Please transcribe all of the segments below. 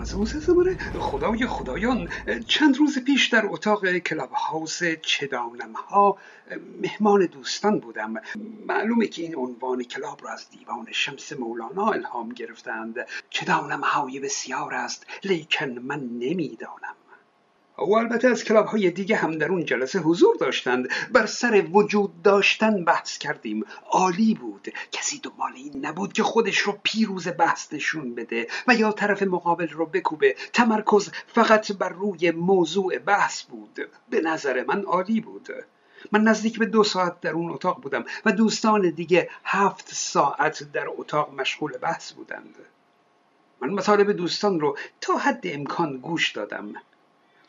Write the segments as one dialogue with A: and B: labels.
A: زمانه خدای خدایان چند روز پیش در اتاق کلاب هاوس چدانم ها مهمان دوستان بودم. معلومه که این عنوان club را از دیوان شمس مولانا الهام گرفتند. چدانم های بسیار است لیکن من نمی‌دانم. و البته از club های دیگه هم در اون جلسه حضور داشتند. بر سر وجود داشتن بحث کردیم. عالی بود. کسی دنبال این نبود که خودش رو پیروز بحث نشون بده و یا طرف مقابل رو بکوبه. تمرکز فقط بر روی موضوع بحث بود. به نظر من عالی بود. من نزدیک به دو ساعت در اون اتاق بودم و دوستان دیگه هفت ساعت در اتاق مشغول بحث بودند. من مطالب دوستان رو تا حد امکان گوش دادم.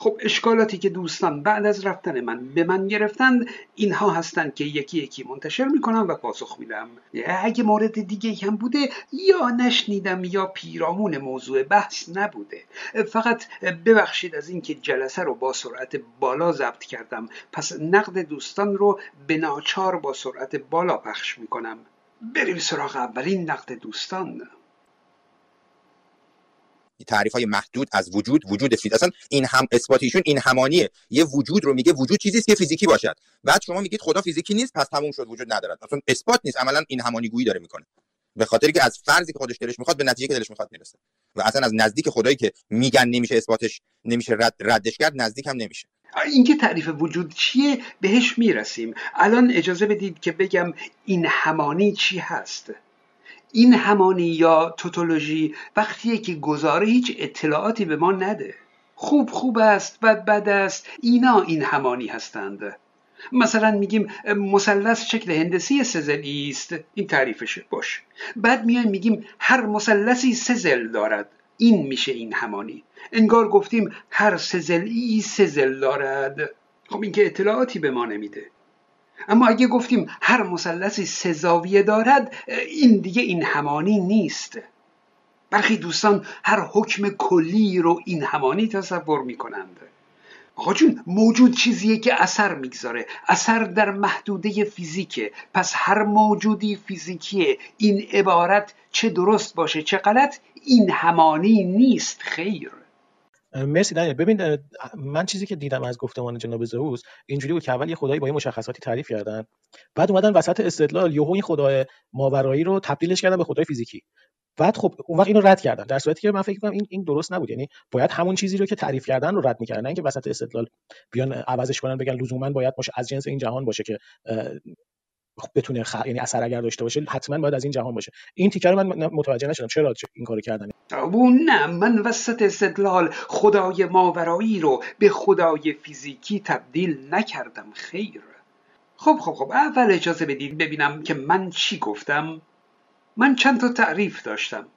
A: خب اشکالاتی که دوستان بعد از رفتن من به من گرفتند اینها هستند که یکی یکی منتشر می‌کنم و پاسخ میدم. اگه مورد دیگه هم بوده یا نشنیدم یا پیرامون موضوع بحث نبوده. فقط ببخشید از اینکه جلسه رو با سرعت بالا ضبط کردم. پس نقد دوستان رو به ناچار با سرعت بالا پخش می‌کنم. بریم سراغ اولین نقد دوستان.
B: تعریف های محدود از وجود وجود فیزیک. اصلا این هم اثباتیشون این همانیه. یه وجود رو میگه وجود چیزی که فیزیکی باشد. بعد شما میگید خدا فیزیکی نیست پس تموم شد وجود ندارد. اصلا اثبات نیست. عملا این همانی گویی داره می‌کنه. به خاطری که از فرضی که خودش دلش می‌خواد به نتیجه که دلش می‌خواد می‌رسه. و اصلا از نزدیک خدایی که میگن نمیشه اثباتش نمیشه رد ردش کرد نزدیک هم نمیشه.
A: اینکه تعریف وجود چیه بهش می‌رسیم. الان اجازه بدید که بگم این همانی چی هست. این همانی یا توتولوژی وقتیه که گزاره هیچ اطلاعاتی به ما نده. خوب خوب است بد بد است اینا این همانی هستند. مثلا میگیم مثلث شکل هندسی سزلی است. این تعریفشه باش بعد میایم میگیم هر مثلثی سزل دارد. این میشه این همانی. انگار گفتیم هر سزلی سزل دارد. خب این که اطلاعاتی به ما نمیده. اما اگه گفتیم هر مثلثی سه زاویه دارد این دیگه این همانی نیست. برخی دوستان هر حکم کلی رو این همانی تصور می‌کنند. آقا جون موجود چیزیه که اثر می‌گذاره. اثر در محدوده فیزیکه. پس هر موجودی فیزیکیه. این عبارت چه درست باشه چه غلط این همانی نیست. خیر.
C: مرسی دنیل. ببین من چیزی که دیدم از گفتمان جناب زئوس اینجوری بود که اول یه خدایی با یه مشخصاتی تعریف کردن بعد اومدن وسط استدلال یهو این خدای ماورایی رو تبدیلش کردن به خدای فیزیکی. بعد خب اون وقت اینو رد کردن در صورتی که من فکر کنم این این درست نبود. یعنی باید همون چیزی رو که تعریف کردن رو رد می‌کردن نه اینکه وسط استدلال بیان عوضش کنن بگن لزوما باید باشه از جنس این جهان باشه که بتونه خ... یعنی اثر اگر داشته باشه حتما باید از این جهان باشه. این تیکه رو من متوجه نشدم. چرا این کارو کردن؟
A: نه. من وسط استدلال خدای ماورایی رو به خدای فیزیکی تبدیل نکردم. خیر. خب خب خب. اول اجازه بدید ببینم که من چی گفتم. من چند تا تعریف داشتم.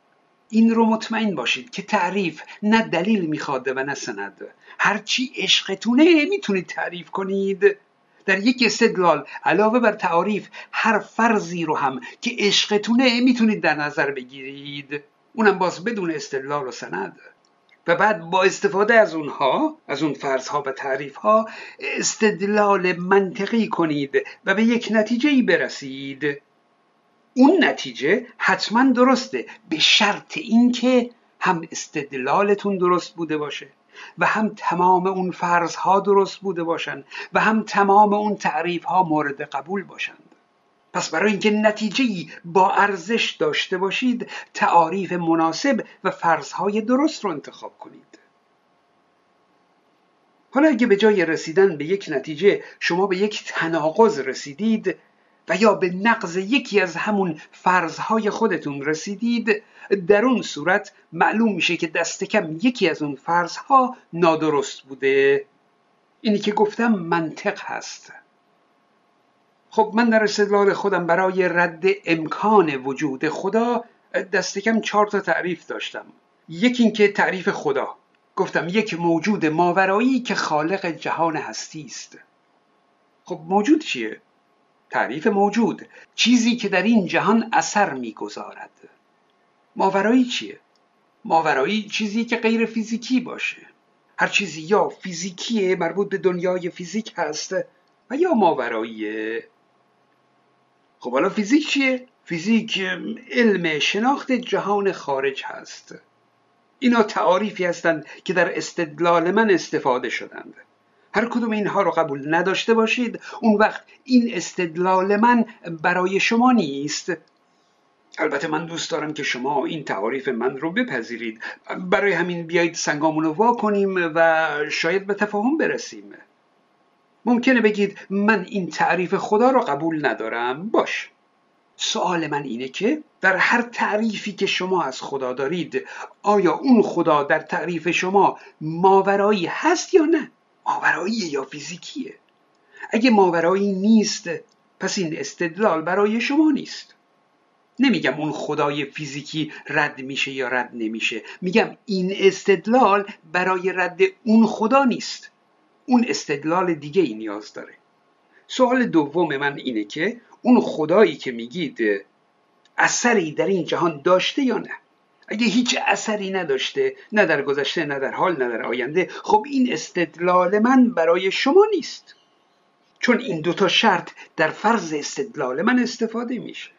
A: این رو مطمئن باشید که تعریف نه دلیل می‌خواد و نه سند. هرچی عشقتونه می‌تونید تعریف کنید. در یک استدلال علاوه بر تعاریف هر فرضی رو هم که عشقتونه می‌تونید در نظر بگیرید. اونم باز بدون استدلال و سند. و بعد با استفاده از اونها از اون فرضها و تعریفها استدلال منطقی کنید و به یک نتیجه ای برسید. اون نتیجه حتما درسته به شرط اینکه هم استدلالتون درست بوده باشه. و هم تمام اون فرضها درست بوده باشند و هم تمام اون تعریف ها مورد قبول باشند. پس برای اینکه نتیجه با ارزش داشته باشید تعاریف مناسب و فرضهای درست رو انتخاب کنید. حالا اگه به جای رسیدن به یک نتیجه شما به یک تناقض رسیدید و یا به نقض یکی از همون فرضهای خودتون رسیدید در اون صورت معلوم میشه که دست کم یکی از اون فرضها نادرست بوده. اینی که گفتم منطق هست. خب من در استدلال خودم برای رد امکان وجود خدا دست کم چهار تا تعریف داشتم. یکی اینکه تعریف خدا. گفتم یک موجود ماورایی که خالق جهان هستی است. خب موجود چیه؟ تعریف موجود چیزی که در این جهان اثر می‌گذارد. ماورایی چیه؟ ماورایی چیزی که غیر فیزیکی باشه. هر چیزی یا فیزیکیه مربوط به دنیای فیزیک هست و یا ماوراییه. خب حالا فیزیک چیه؟ فیزیک علم شناخت جهان خارج هست. اینا تعاریفی هستند که در استدلال من استفاده شدند. هر کدوم اینها رو قبول نداشته باشید. اون وقت این استدلال من برای شما نیست. البته من دوست دارم که شما این تعاریف من رو بپذیرید. برای همین بیایید سنگامون رو وا کنیم و شاید به تفاهم برسیم. ممکنه بگید من این تعریف خدا رو قبول ندارم. باش. سوال من اینه که در هر تعریفی که شما از خدا دارید آیا اون خدا در تعریف شما ماورایی هست یا نه؟ ماورایی یا فیزیکیه. اگه ماورایی نیست پس این استدلال برای شما نیست. نمیگم اون خدای فیزیکی رد میشه یا رد نمیشه. میگم این استدلال برای رد اون خدا نیست. اون استدلال دیگه ای نیاز داره. سوال دوم من اینه که اون خدایی که میگید اثری در این جهان داشته یا نه؟ اگه هیچ اثری نداشته نه در گذشته نه در حال نه در آینده خب این استدلال من برای شما نیست. چون این دوتا شرط در فرض استدلال من استفاده میشه.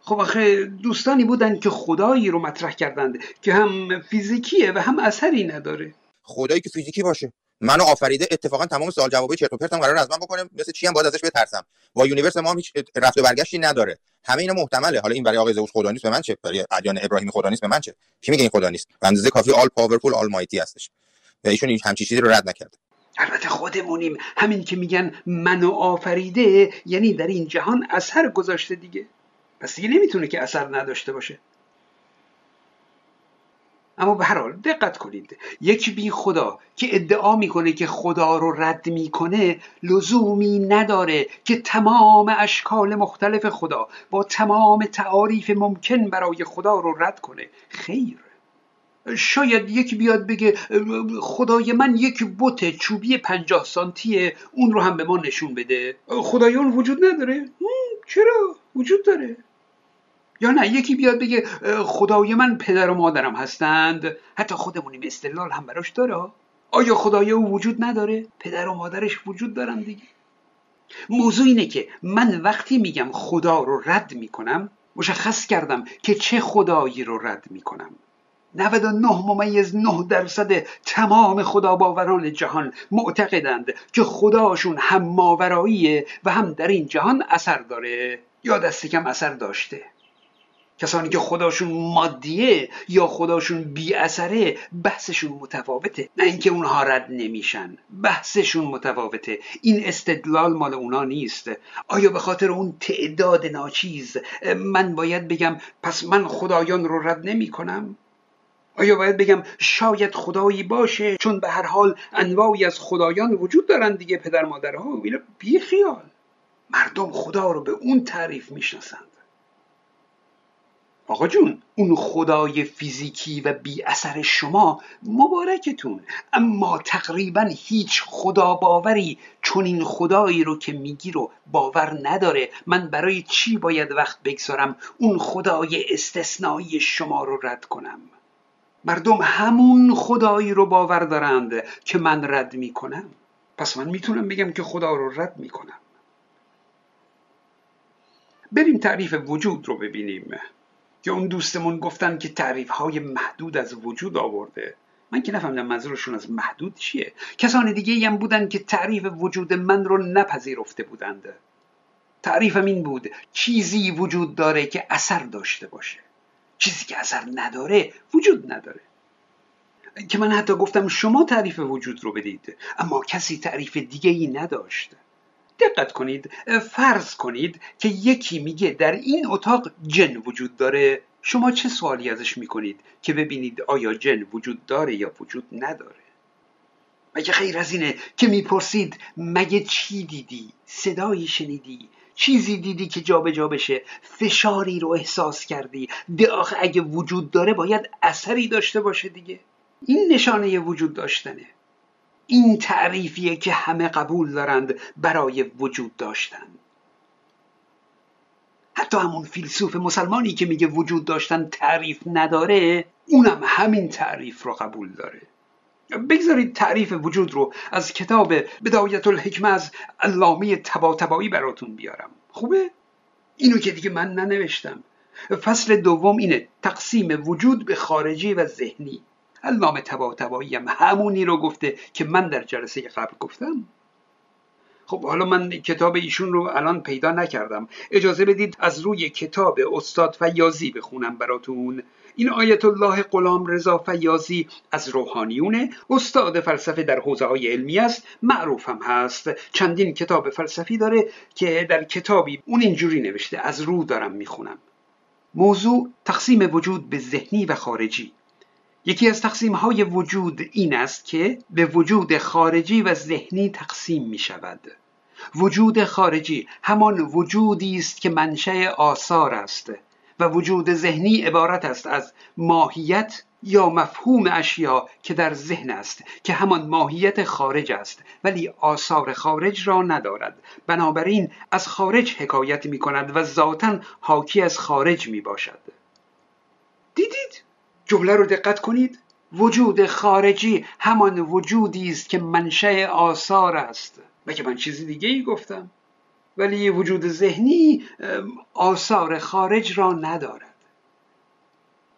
A: خب آخه دوستانی بودن که خدایی رو مطرح کردند که هم فیزیکیه و هم اثری نداره.
B: خدایی که فیزیکی باشه. منو آفریده اتفاقا تمام سوال جوابای چرت و پرتم قراره از من بکنه مثل چی هم باید ازش بترسم. با universe ما هم هیچ رفت و برگشتی نداره. همه اینا محتمله. حالا این برای آقای زئوس خدا نیست به من چه؟ برای ادیان ابراهیمی خدا نیست به من چه؟ کی میگه این خدا نیست به اندازه کافی all powerful almighty هستش. و ایشون این همچین چیزی رو رد نکرده.
A: البته خودمونیم. همین که میگن منو آفریده یعنی در این جهان اثر گذاشته دیگه. پس دیگه نمی‌تونه که اثر نداشته باشه. اما به هر حال دقت کنید. یک بی خدا که ادعا می‌کنه که خدا رو رد می‌کنه لزومی نداره که تمام اشکال مختلف خدا با تمام تعاریف ممکن برای خدا رو رد کنه. خیر. شاید یکی بیاد بگه خدای من یک بوت چوبی پنجاه سانتیه اون رو هم به ما نشون بده. خدایان وجود نداره؟ چرا؟ وجود داره. یا نه؟ یکی بیاد بگه خدای من پدر و مادرم هستند. حتی خودمونیم استدلال هم براش داره. آیا خدای او وجود نداره؟ پدر و مادرش وجود دارن دیگه. موضوع اینه که من وقتی میگم خدا رو رد می‌کنم مشخص کردم که چه خدایی رو رد می‌کنم. 99 ممیز 9 درصد تمام خدا باوران جهان معتقدند که خداشون هم ماوراییه و هم در این جهان اثر داره. یا دست کم اثر داشته. کسانی که خداشون مادیه یا خداشون بی اثره بحثشون متفاوته. نه اینکه اونها رد نمیشن بحثشون متفاوته. این استدلال مال اونا نیست. آیا به خاطر اون تعداد ناچیز من باید بگم پس من خدایان رو رد نمی کنم آیا باید بگم شاید خدایی باشه چون به هر حال انواعی از خدایان وجود دارن دیگه پدر مادرها؟ بی خیال مردم خدا رو به اون تعریف می‌شناسند. آقا جون اون خدای فیزیکی و بی اثر شما مبارکتون اما تقریبا هیچ خدا باوری چون این خدایی رو که میگی رو باور نداره. من برای چی باید وقت بگذارم اون خدای استثنایی شما رو رد کنم؟ مردم همون خدایی رو باور دارند که من رد می‌کنم. پس من می‌تونم بگم که خدا رو رد می‌کنم. بریم تعریف وجود رو ببینیم. که اون دوستمون گفتن که تعریف های محدود از وجود آورده. من که نفهمیدم منظورشون از محدود چیه. کسان دیگه هم بودن که تعریف وجود من رو نپذیرفته بودند. تعریفم این بود چیزی وجود داره که اثر داشته باشه. چیزی که اثر نداره وجود نداره. که من حتی گفتم شما تعریف وجود رو بدید اما کسی تعریف دیگه ای نداشت. دقت کنید فرض کنید که یکی میگه در این اتاق جن وجود داره. شما چه سوالی ازش می‌کنید که ببینید آیا جن وجود داره یا وجود نداره؟ مگه خیر از اینه که می‌پرسید مگه چی دیدی؟ صدایی شنیدی؟ چیزی دیدی که جابجا جا بشه؟ فشاری رو احساس کردی؟ ده اگه وجود داره باید اثری داشته باشه دیگه. این نشانه وجود داشتنه. این تعریفیه که همه قبول دارند برای وجود داشتن. حتی همون فیلسوف مسلمانی که میگه وجود داشتن تعریف نداره اونم همین تعریف رو قبول داره. بگذارید تعریف وجود رو از کتاب بدایت الحکمه از علامه تبا براتون بیارم. خوبه؟ اینو که دیگه من ننوشتم. فصل دوم اینه تقسیم وجود به خارجی و ذهنی. علامه تبا هم همونی رو گفته که من در جلسه قبل گفتم. خب حالا من کتاب ایشون رو الان پیدا نکردم. اجازه بدید از روی کتاب استاد فیازی بخونم براتون. این آیت الله غلام رضا فیازی از روحانیونه. استاد فلسفه در حوزه های علمی است. معروف هم هست. چندین کتاب فلسفی داره که در کتابی اون اینجوری نوشته. از رو دارم می‌خونم. موضوع تقسیم وجود به ذهنی و خارجی. یکی از تقسیم های وجود این است که به وجود خارجی و ذهنی تقسیم می شود وجود خارجی همان وجودی است که منشأ آثار است و وجود ذهنی عبارت است از ماهیت یا مفهوم اشیا که در ذهن است که همان ماهیت خارج است ولی آثار خارج را ندارد. بنابراین از خارج حکایت می کند و ذاتا حاکی از خارج می باشد دیدید؟ جمله رو دقت کنید. وجود خارجی همان وجودی است که منشأ آثار است. مگه من چیزی دیگه ای گفتم؟ ولی وجود ذهنی آثار خارج را ندارد.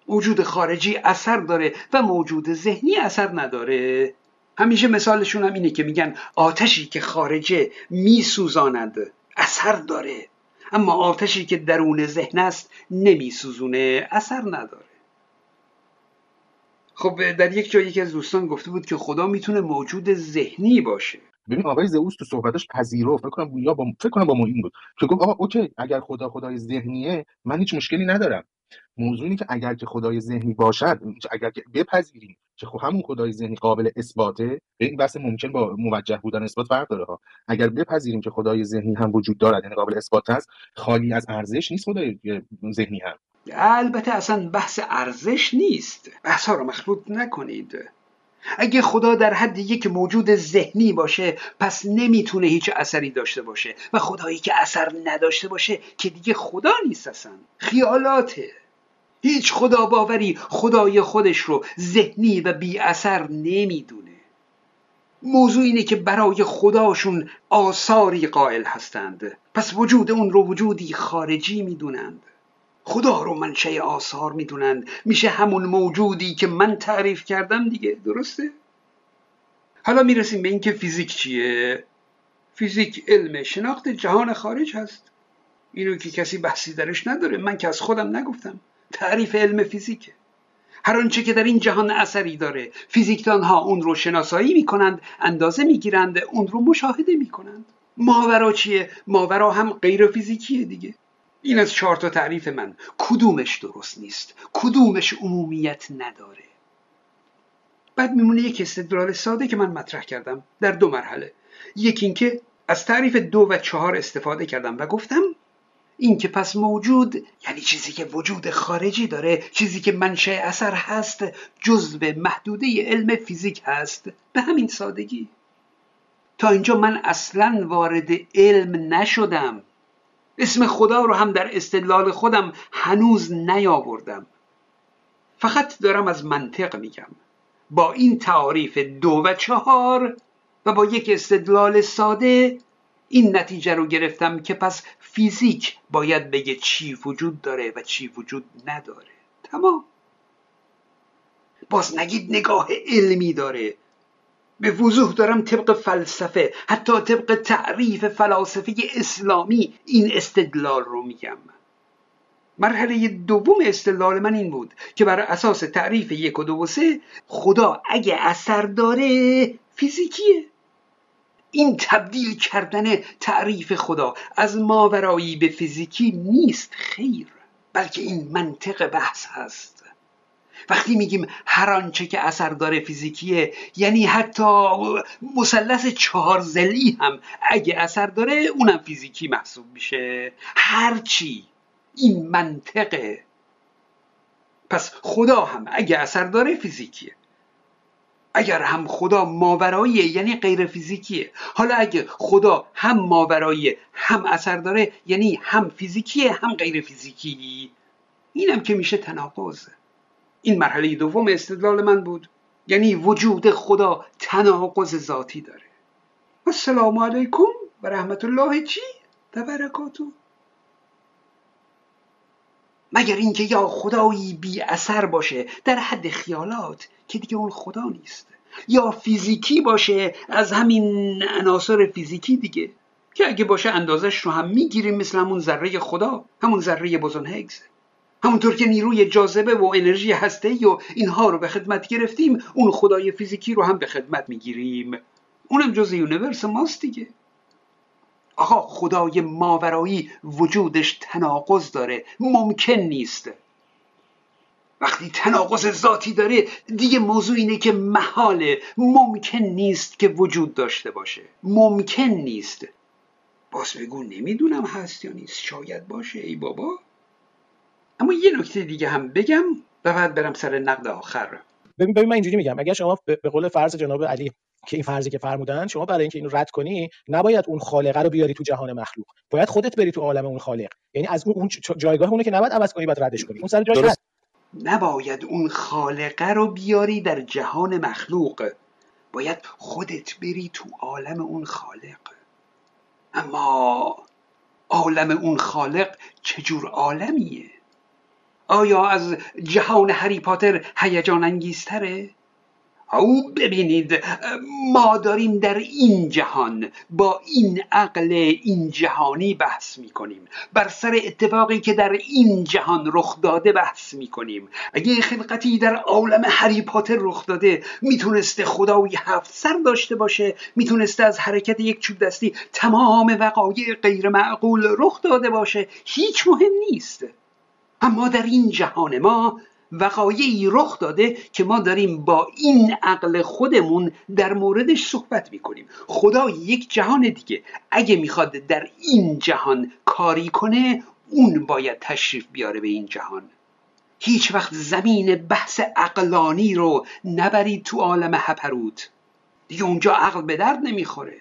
A: وجود خارجی اثر داره و موجود ذهنی اثر نداره. همیشه مثالشون هم اینه که میگن آتشی که خارجه میسوزاند اثر داره. اما آتشی که درون ذهن است نمیسوزونه اثر نداره. خب در یک جایی که از دوستان گفته بود که خدا می‌تونه موجود ذهنی باشه.
B: ببین آقای زئوس تو صحبتش پذیرفت. فکر کنم یا با فکر کنم با این بود که گفت آقا اوکی اگر خدا خدای ذهنیه من هیچ مشکلی ندارم. موضوع اینه که اگر که خدای ذهنی باشد اگر که بپذیریم که خب همون خدای ذهنی قابل اثباته این بحث ممکن با موجه بودن اثبات فرق داره ها. اگر بپذیریم که خدای ذهنی هم وجود دارد یعنی قابل اثبات هست خالی از ارزش نیست خدای ذهنی هم.
A: البته اصلا بحث ارزش نیست. بحث ها رو مخلوط نکنید. اگه خدا در حد یک موجود ذهنی باشه پس نمی‌تونه هیچ اثری داشته باشه. و خدایی که اثر نداشته باشه که دیگه خدا نیست اصلا. خیالاته. هیچ خدا باوری خدای خودش رو ذهنی و بی اثر نمی‌دونه. موضوع اینه که برای خداشون آثاری قائل هستند. پس وجود اون رو وجودی خارجی می‌دونند. خدا رو منشه آثار می‌دونند. میشه همون موجودی که من تعریف کردم دیگه. درسته؟ حالا می‌رسیم به اینکه فیزیک چیه؟ فیزیک علم شناخت جهان خارج هست. اینو که کسی بحثی درش نداره. من که از خودم نگفتم. تعریف علم فیزیکه. هر آنچه که در این جهان اثری داره. فیزیکدان ها اون رو شناسایی می‌کنند اندازه می‌گیرند اون رو مشاهده می‌کنند. ماورا چیه؟ ماورا هم غیر فیزیکیه دیگه. این از چهار تا تعریف من. کدومش درست نیست؟ کدومش عمومیت نداره؟ بعد میمونه یک استدلال ساده که من مطرح کردم در دو مرحله. یکی اینکه از تعریف دو و چهار استفاده کردم و گفتم این که پس موجود یعنی چیزی که وجود خارجی داره چیزی که منشأ اثر هست جزو محدوده علم فیزیک هست. به همین سادگی. تا اینجا من اصلا وارد علم نشدم. اسم خدا رو هم در استدلال خودم هنوز نیاوردم. فقط دارم از منطق میگم. با این تعاریف دو و چهار و با یک استدلال ساده این نتیجه رو گرفتم که پس فیزیک باید بگه چی وجود داره و چی وجود نداره. تمام. باز نگید نگاه علمی داره. به وضوح دارم طبق فلسفه حتی طبق تعریف فلاسفه اسلامی این استدلال رو میگم. مرحله دوم استدلال من این بود که بر اساس تعریف یک و دو و سه خدا اگه اثر داره فیزیکیه. این تبدیل کردن تعریف خدا از ماورایی به فیزیکی نیست خیر بلکه این منطق بحث هست. وقتی میگیم هر آنچه که اثر داره فیزیکیه یعنی حتی مثلث چهار زلی هم اگه اثر داره اونم فیزیکی محسوب میشه. هرچی این منطقه. پس خدا هم اگه اثر داره فیزیکیه. اگر هم خدا ماوراییه یعنی غیر فیزیکیه. حالا اگه خدا هم ماورایی هم اثر داره یعنی هم فیزیکیه هم غیر فیزیکی. اینم که میشه تناقض. این مرحله دوم استدلال من بود. یعنی وجود خدا تناقض ذاتی داره. السلام علیکم و رحمت الله چی؟ و برکاتو مگر اینکه یا خدایی بی اثر باشه در حد خیالات که دیگه اون خدا نیست. یا فیزیکی باشه از همین عناصر فیزیکی دیگه که اگه باشه اندازش رو هم می‌گیریم مثل همون ذره خدا همون ذره بوزون هیگز همونطور که نیروی جاذبه و انرژی هسته و اینها رو به خدمت گرفتیم اون خدای فیزیکی رو هم به خدمت می‌گیریم. اونم جز universe ماست دیگه. آقا خدای ماورایی وجودش تناقض داره. ممکن نیست. وقتی تناقض ذاتی داره دیگه موضوع اینه که محاله. ممکن نیست که وجود داشته باشه. ممکن نیست. باز بگو نمی‌دونم هست یا نیست. شاید باشه ای بابا. اما یه نکته دیگه هم بگم و بعد برم سر نقد آخر
C: ببین ببین من اینجوری میگم اگر شما به قول فرض جناب علی که این فرضی که فرمودن شما برای اینکه اینو رد کنی نباید اون خالقه رو بیاری تو جهان مخلوق. باید خودت بری تو عالم اون خالق. یعنی از اون جایگاه اونه که نباید عوض کنی بعد ردش کنی. اون سر جای
A: نباید اون خالقه رو بیاری در جهان مخلوق. باید خودت بری تو عالم اون خالق. اما عالم اون خالق چجور عالمیه؟ آیا از جهان هری پاتر هیجان انگیزتره؟ او ببینید ما داریم در این جهان با این عقل این جهانی بحث می کنیم بر سر اتفاقی که در این جهان رخ داده بحث می کنیم اگه خلقتی در عالم هری پاتر رخ داده می‌تونسته خدای هفت سر داشته باشه می‌تونسته از حرکت یک چوب دستی تمام وقایع غیر معقول رخ داده باشه. هیچ مهم نیست. اما در این جهان ما وقایعی رخ داده که ما داریم با این عقل خودمون در موردش صحبت می‌کنیم. خدا یک جهان دیگه. اگه می‌خواد در این جهان کاری کنه اون باید تشریف بیاره به این جهان. هیچ وقت زمین بحث عقلانی رو نبرید تو عالم هپروت دیگه اونجا عقل به درد نمی‌خوره.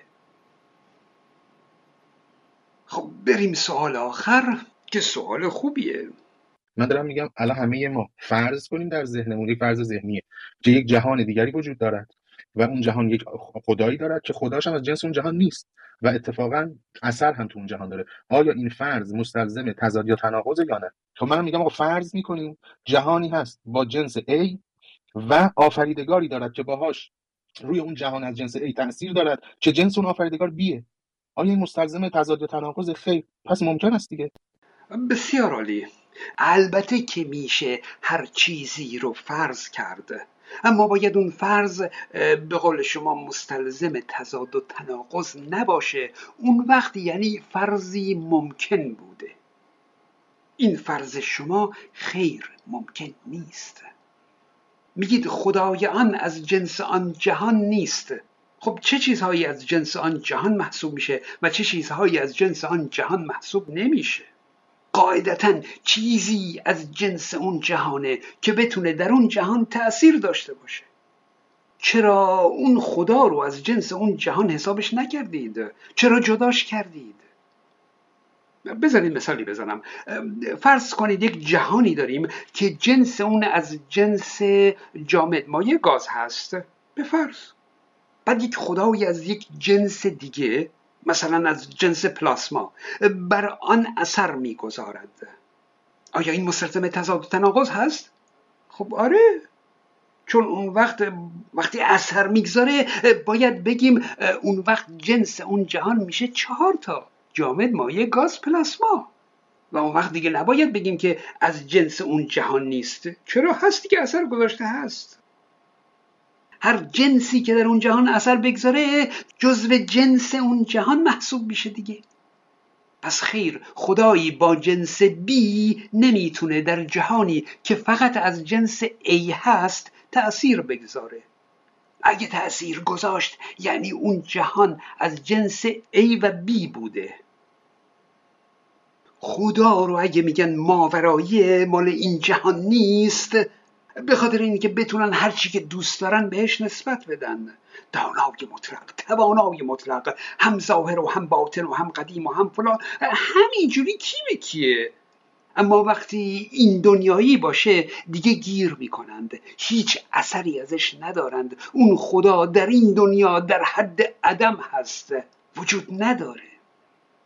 A: خب بریم سوال آخر که سوال خوبیه.
B: من دارم میگم الان همه ما فرض کنیم در ذهنمون یک فرض ذهنیه که یک جهان دیگری وجود دارد و اون جهان یک خدایی دارد که خداش هم از جنس اون جهان نیست و اتفاقا اثر هم تو اون جهان داره. آیا این فرض مستلزم تضاد یا تناقض یا نه؟ خب من میگم آقا فرض می‌کنیم جهانی هست با جنس A و آفریدگاری دارد که باهاش روی اون جهان از جنس A تاثیر دارد که جنس اون آفریدگار بیه آیا این مستلزم تضاد یا تناقض خیر؟ پس ممکن است دیگه.
A: بسیار عالی. البته که میشه هر چیزی رو فرض کرده اما باید اون فرض به قول شما مستلزم تضاد و تناقض نباشه. اون وقت یعنی فرضی ممکن بوده. این فرض شما خیر ممکن نیست. میگید خدای آن از جنس آن جهان نیست. خب چه چیزهایی از جنس آن جهان محسوب میشه و چه چیزهایی از جنس آن جهان محسوب نمیشه؟ قاعدتا چیزی از جنس اون جهانه که بتونه در اون جهان تأثیر داشته باشه. چرا اون خدا رو از جنس اون جهان حسابش نکردید؟ چرا جداش کردید؟ بذارید مثالی بزنم. فرض کنید یک جهانی داریم که جنس اون از جنس جامد مایه گاز هست. به فرض. بعد یک خدایی از یک جنس دیگه مثلا از جنس پلاسما بر آن اثر می‌گذارد. آیا این مستلزم تضاد و تناقض هست؟ خب آره. چون اون وقت وقتی اثر می‌گذاره باید بگیم اون وقت جنس اون جهان میشه چهار تا. جامد مایع گاز پلاسما. و اون وقت دیگه نباید بگیم که از جنس اون جهان نیست. چرا؟ هستی که اثر گذاشته هست. هر جنسی که در اون جهان اثر بگذاره جزو جنس اون جهان محسوب میشه دیگه. پس خیر خدایی با جنس بی نمی‌تونه در جهانی که فقط از جنس A هست تأثیر بگذاره. اگه تأثیر گذاشت یعنی اون جهان از جنس A و B بوده. خدا رو اگه میگن ماورایی مال این جهان نیست. به خاطر اینکه بتونن هر چی که دوست دارن بهش نسبت بدن. دانای مطلق توانای مطلق. هم ظاهر و هم باطن و هم قدیم و هم فلان. همینجوری کی به کیه؟ اما وقتی این دنیایی باشه دیگه گیر می‌کنند. هیچ اثری ازش ندارند. اون خدا در این دنیا در حد عدم هست. وجود نداره.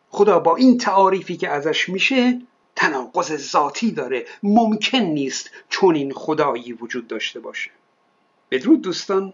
A: خدا با این تعاریفی که ازش میشه تناقض ذاتی داره. ممکن نیست چون این خدایی وجود داشته باشه. بدرود دوستان.